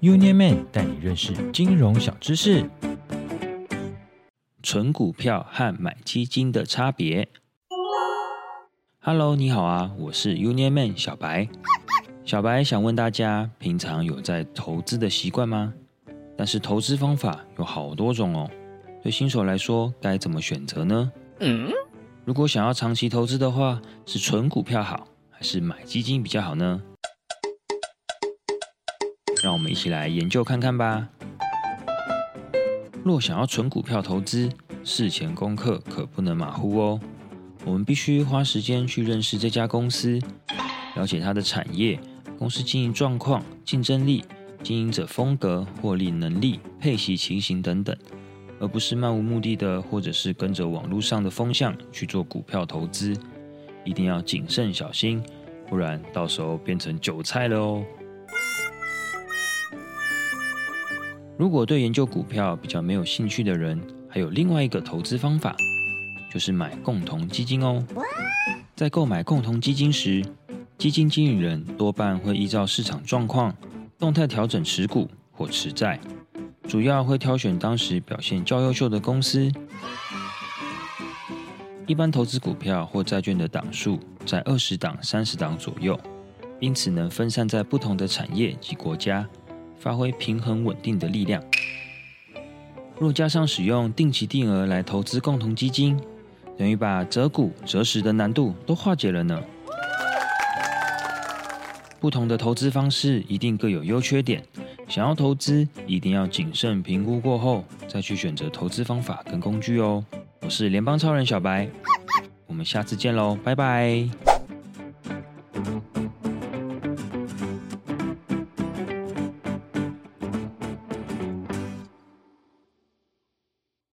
Union Man 带你认识金融小知识。存股票和买基金的差别。Hello，你好啊，我是 Union Man 小白。小白想问大家，平常有在投资的习惯吗？但是投资方法有好多种哦，对新手来说该怎么选择呢？嗯，如果想要长期投资的话，是存股票好，还是买基金比较好呢？让我们一起来研究看看吧。若想要存股票投资，事前功课可不能马虎哦。我们必须花时间去认识这家公司，了解它的产业、公司经营状况、竞争力、经营者风格、获利能力、配息情形等等，而不是漫无目的的，或者是跟着网络上的风向去做股票投资。一定要谨慎小心，不然到时候变成韭菜了哦。如果对研究股票比较没有兴趣的人，还有另外一个投资方法，就是买共同基金哦。在购买共同基金时，基金经理人多半会依照市场状况动态调整持股或持债，主要会挑选当时表现较优秀的公司。一般投资股票或债券的档数在二十档、三十档左右，因此能分散在不同的产业及国家。发挥平衡稳定的力量。若加上使用定期定额来投资共同基金，等于把择股择时的难度都化解了呢。不同的投资方式一定各有优缺点，想要投资一定要谨慎评估过后再去选择投资方法跟工具哦。我是联邦超人小白，我们下次见喽，拜拜。